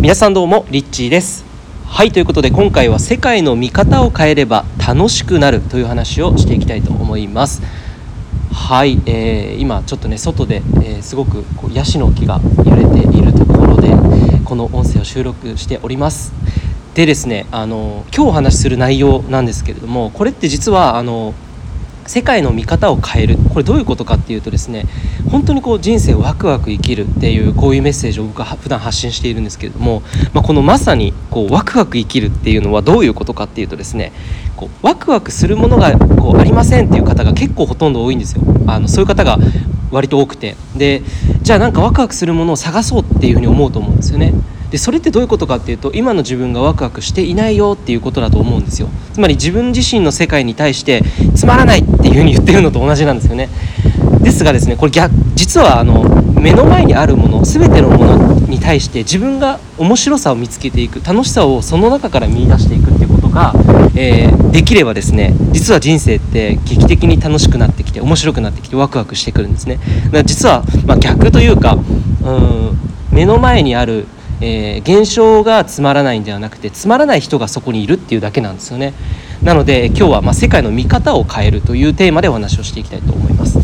皆さんどうもリッチーです。はいということで今回は世界の見方を変えれば楽しくなるという話をしていきたいと思います。はい、えー、今ちょっとね外で、えー、すごくこうヤシの木が揺れているところでこの音声を収録しております。でですねあの今日お話しする内容なんですけれどもこれって実はあの世界の見方を変える。これどういうことかっていうとですね本当にこう人生をワクワク生きるっていうこういうメッセージを僕は普段発信しているんですけれども、まあ、このまさにこうワクワク生きるっていうのはどういうことかっていうとですねこうワクワクするものがこうありませんっていう方が結構ほとんど多いんですよ。あのそういう方が割と多くて。でじゃあなんかワクワクするものを探そうっていうふうに思うと思うんですよね。でそれってどういうことかっていうと今の自分がワクワクしていないよっていうことだと思うんですよ。つまり自分自身の世界に対してつまらないっていうふうに言ってるのと同じなんですよね。ですがですねこれ逆実はあの目の前にあるもの全てのものに対して自分が面白さを見つけていく楽しさをその中から見いだしていくっていうことが、えー、できればですね実は人生って劇的に楽しくなってきて面白くなってきてワクワクしてくるんですね。だから実は、まあ、逆というかうん目の前にあるえー、現象がつまらないんではなくてつまらない人がそこにいるっていうだけなんですよね。なので今日はま世界の見方を変えるというテーマでお話をしていきたいと思います。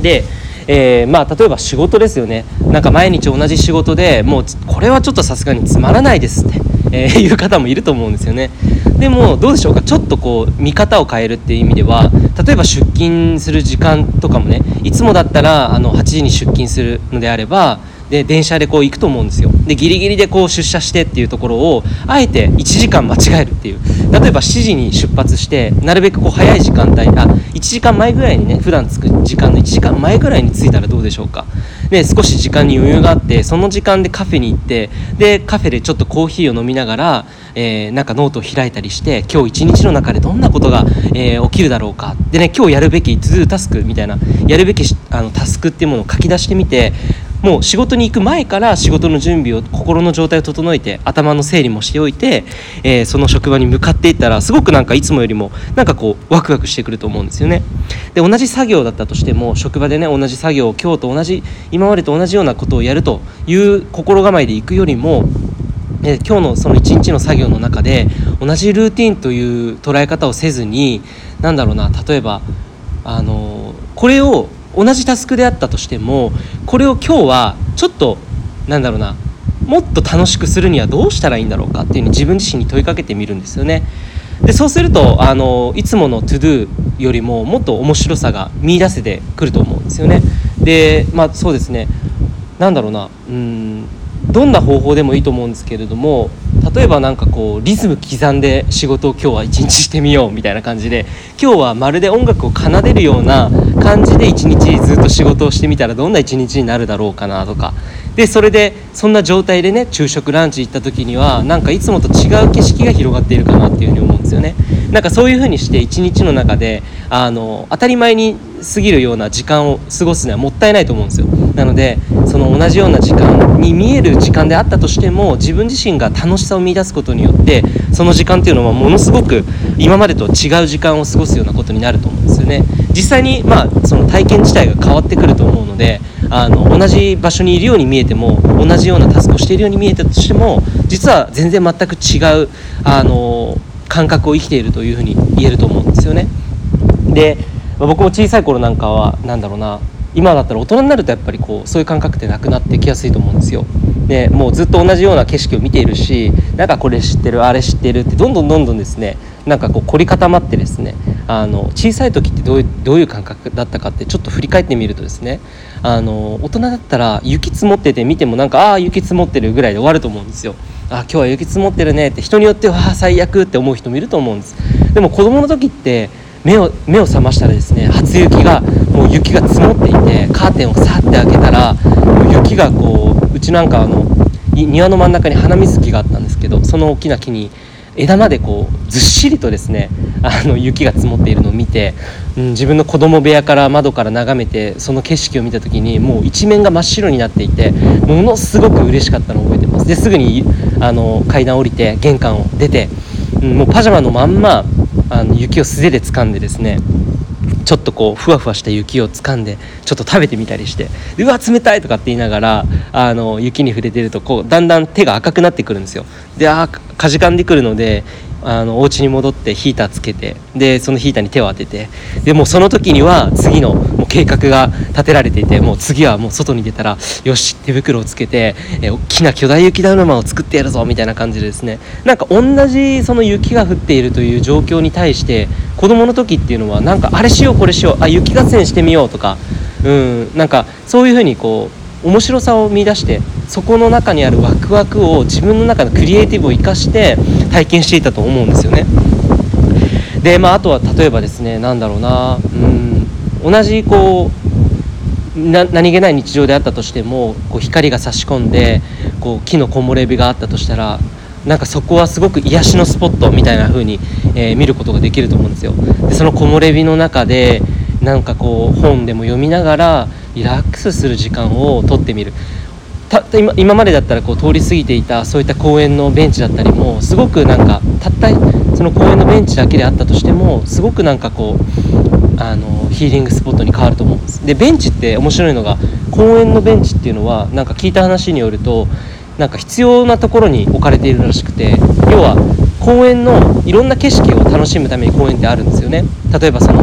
で、えー、まあ例えば仕事ですよね。なんか毎日同じ仕事でもうこれはちょっとさすがにつまらないですって、えー、いう方もいると思うんですよね。でもどうでしょうか？ちょっとこう見方を変えるっていう意味では例えば出勤する時間とかもねいつもだったらあの8時に出勤するのであればで電車でこう行くと思うんですよ。でギリギリでこう出社してっていうところをあえて1時間間違えるっていう。例えば7時に出発してなるべくこう早い時間帯あ1時間前ぐらいにね普段着く時間の1時間前ぐらいに着いたらどうでしょうか。で少し時間に余裕があってその時間でカフェに行ってでカフェでちょっとコーヒーを飲みながら、えー、なんかノートを開いたりして今日一日の中でどんなことが、えー、起きるだろうか。でね今日やるべき to do タスクみたいなやるべきあのタスクっていうものを書き出してみてもう仕事に行く前から仕事の準備を心の状態を整えて頭の整理もしておいて、えー、その職場に向かっていったらすごくなんかいつもよりもなんかこうワクワクしてくると思うんですよね。で同じ作業だったとしても職場でね同じ作業を今日と同じ今までと同じようなことをやるという心構えでいくよりもえ今日のその一日の作業の中で同じルーティンという捉え方をせずに何だろうな例えばあのこれを同じタスクであったとしてもこれを今日はちょっとなんだろうなもっと楽しくするにはどうしたらいいんだろうかっていうふうに自分自身に問いかけてみるんですよね。でそうするとあのいつものトゥドゥよりももっと面白さが見いだせてくると思うんですよね。でまあそうですねなんだろうなうんどんな方法でもいいと思うんですけれども例えば何かこうリズム刻んで仕事を今日は一日してみようみたいな感じで今日はまるで音楽を奏でるような感じで一日ずっと仕事をしてみたらどんな一日になるだろうかなとか。でそれでそんな状態でね昼食ランチ行った時にはなんかいつもと違う景色が広がっているかなっていうふうに思うんですよね。なんかそういうふうにして一日の中であの当たり前に過ぎるような時間を過ごすにはもったいないと思うんですよなのでその同じような時間に見える時間であったとしても自分自身が楽しさを見出すことによってその時間っていうのはものすごく今までと違う時間を過ごすようなことになると思うんですよね実際にまあその体験自体が変わってくると思うのであの同じ場所にいるように見えても同じようなタスクをしているように見えたとしても実は全然全く違うあの感覚を生きているというふうに言えると思うんですよね。でま僕も小さい頃なんかは何だろうな今だったら大人になるとやっぱりこうそういう感覚ってなくなってきやすいと思うんですよ。でもうずっと同じような景色を見ているしなんかこれ知ってるあれ知ってるってどんどんどんどんですねなんかこう凝り固まってですねあの小さい時ってどういうどういう感覚だったかってちょっと振り返ってみるとですねあの大人だったら雪積もってて見てもなんかああ雪積もってるぐらいで終わると思うんですよ。あ今日は雪積もってるねって人によっては最悪って思う人もいると思うんですでも子供の時って目を目を覚ましたらですね初雪がもう雪が積もっていてカーテンをさって開けたらもう雪がこううちなんかあの庭の真ん中に花水木があったんですけどその大きな木に枝までこうずっしりとですねあの雪が積もっているのを見て、うん、自分の子供部屋から窓から眺めてその景色を見た時にもう一面が真っ白になっていてものすごく嬉しかったのを覚えてます。ですぐにあの階段降りて玄関を出て、うん、もうパジャマのまんまあの雪を素手で掴んでですねちょっとこうふわふわした雪を掴んでちょっと食べてみたりして「うわ冷たい!」とかって言いながらあの雪に触れてるとこうだんだん手が赤くなってくるんですよ。であかじかんでくるのであのお家に戻ってヒーターつけてでそのヒーターに手を当ててでもその時には次の計画が立てられていてもう次はもう外に出たらよし手袋をつけてえ大きな巨大雪だるまを作ってやるぞみたいな感じでですねなんか同じその雪が降っているという状況に対して子供の時っていうのはなんかあれしようこれしようあ雪合戦してみようとかうんなんかそういうふうにこう面白さを見出してそこの中にあるワクワクを自分の中のクリエイティブを生かして体験していたと思うんですよね。でまあ、あとは例えばですね何だろうなうん同じこう何気ない日常であったとしてもこう光が差し込んでこう木の木漏れ日があったとしたらなんかそこはすごく癒しのスポットみたいな風に、えー、見ることができると思うんですよ。でその木漏れ日の中でなんかこう本でも読みながらリラックスする時間をとってみるた今今までだったらこう通り過ぎていたそういった公園のベンチだったりもすごくなんかたったその公園のベンチだけであったとしてもすごくなんかこうあのヒーリングスポットに変わると思うんです。でベンチって面白いのが公園のベンチっていうのはなんか聞いた話によるとなんか必要なところに置かれているらしくて要は公園のいろんな景色を楽しむために公園ってあるんですよね。例えばその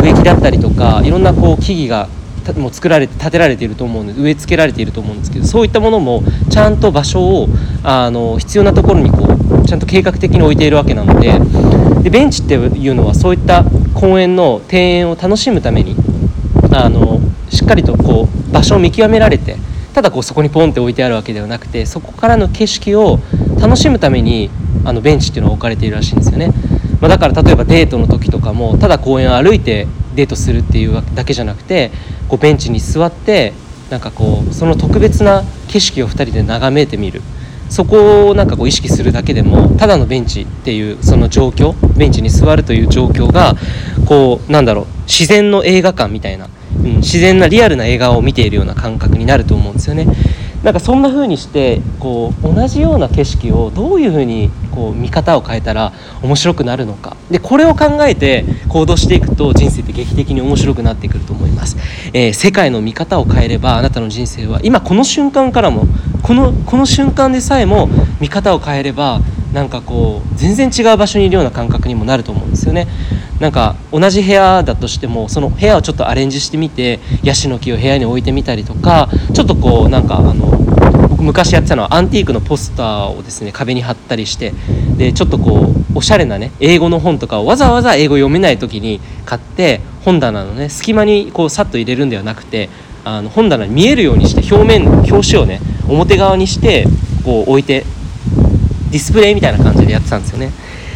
植木だったりとかいろんなこう木々がもう作られて建てられていると思うんで植え付けられていると思うんですけどそういったものもちゃんと場所をあの必要なところにこうちゃんと計画的に置いているわけなのででベンチっていうのはそういった公園の庭園を楽しむためにあのしっかりとこう場所を見極められてただこうそこにポンって置いてあるわけではなくてそこからの景色を楽しむためにあのベンチっていうのは置かれているらしいんですよね。まあ、だから例えばデートの時とかもただ公園を歩いてデートするっていうだけじゃなくてこうベンチに座ってなんかこうその特別な景色を2人で眺めてみるそこをなんかこう意識するだけでもただのベンチっていうその状況ベンチに座るという状況がこうなんだろう自然の映画館みたいな、うん、自然なリアルな映画を見ているような感覚になると思うんですよね。なんかそんな風にしてこう同じような景色をどういう風にこう見方を変えたら面白くなるのか。でこれを考えて行動していくと人生って劇的に面白くなってくると思います、えー、世界の見方を変えればあなたの人生は今この瞬間からもこのこの瞬間でさえも見方を変えればなんかこう全然違う場所にいるような感覚にもなると思うんですよね。なんか同じ部屋だとしてもその部屋をちょっとアレンジしてみてヤシの木を部屋に置いてみたりとかちょっとこうなんかあの僕昔やってたのはアンティークのポスターをですね壁に貼ったりしてでちょっとこうおしゃれなね英語の本とかをわざわざ英語読めない時に買って本棚のね隙間にこうさっと入れるんではなくてあの本棚に見えるようにして表面表紙をね表側にしてこう置いてディスプレイみたいな感じでやってたんですよね。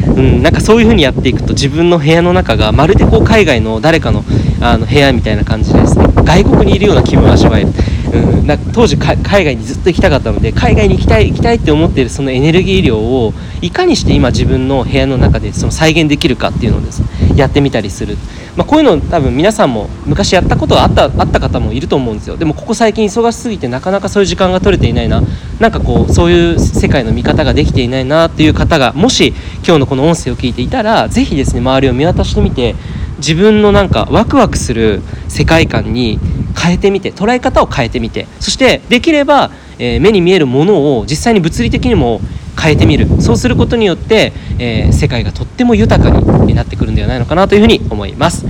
うん、なんかそういう風にやっていくと自分の部屋の中がまるでこう海外の誰かのあの部屋みたいな感じですね。外国にいるような気分を味わえる、うん、な当時海外にずっと行きたかったので海外に行きたい行きたいって思っているそのエネルギー量をいかにして今自分の部屋の中でその再現できるかっていうのです、ね、やってみたりする、まあ、こういうの多分皆さんも昔やったことがあったあった方もいると思うんですよ。でもここ最近忙しすぎてなかなかそういう時間が取れていないな。なんかこうそういう世界の見方ができていないなっていう方がもし今日のこの音声を聞いていたら是非ですね周りを見渡してみて自分のなんかワクワクする世界観に変えてみて捉え方を変えてみて。そしてできれば、えー、目に見えるものを実際に物理的にも変えてみる。そうすることによって、えー、世界がとっても豊かになってくるんではないのかなというふうに思います。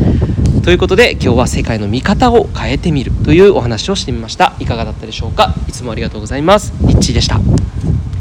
ということで今日は世界の見方を変えてみるというお話をしてみました。いかがだったでしょうか？いつもありがとうございます。リッチーでした。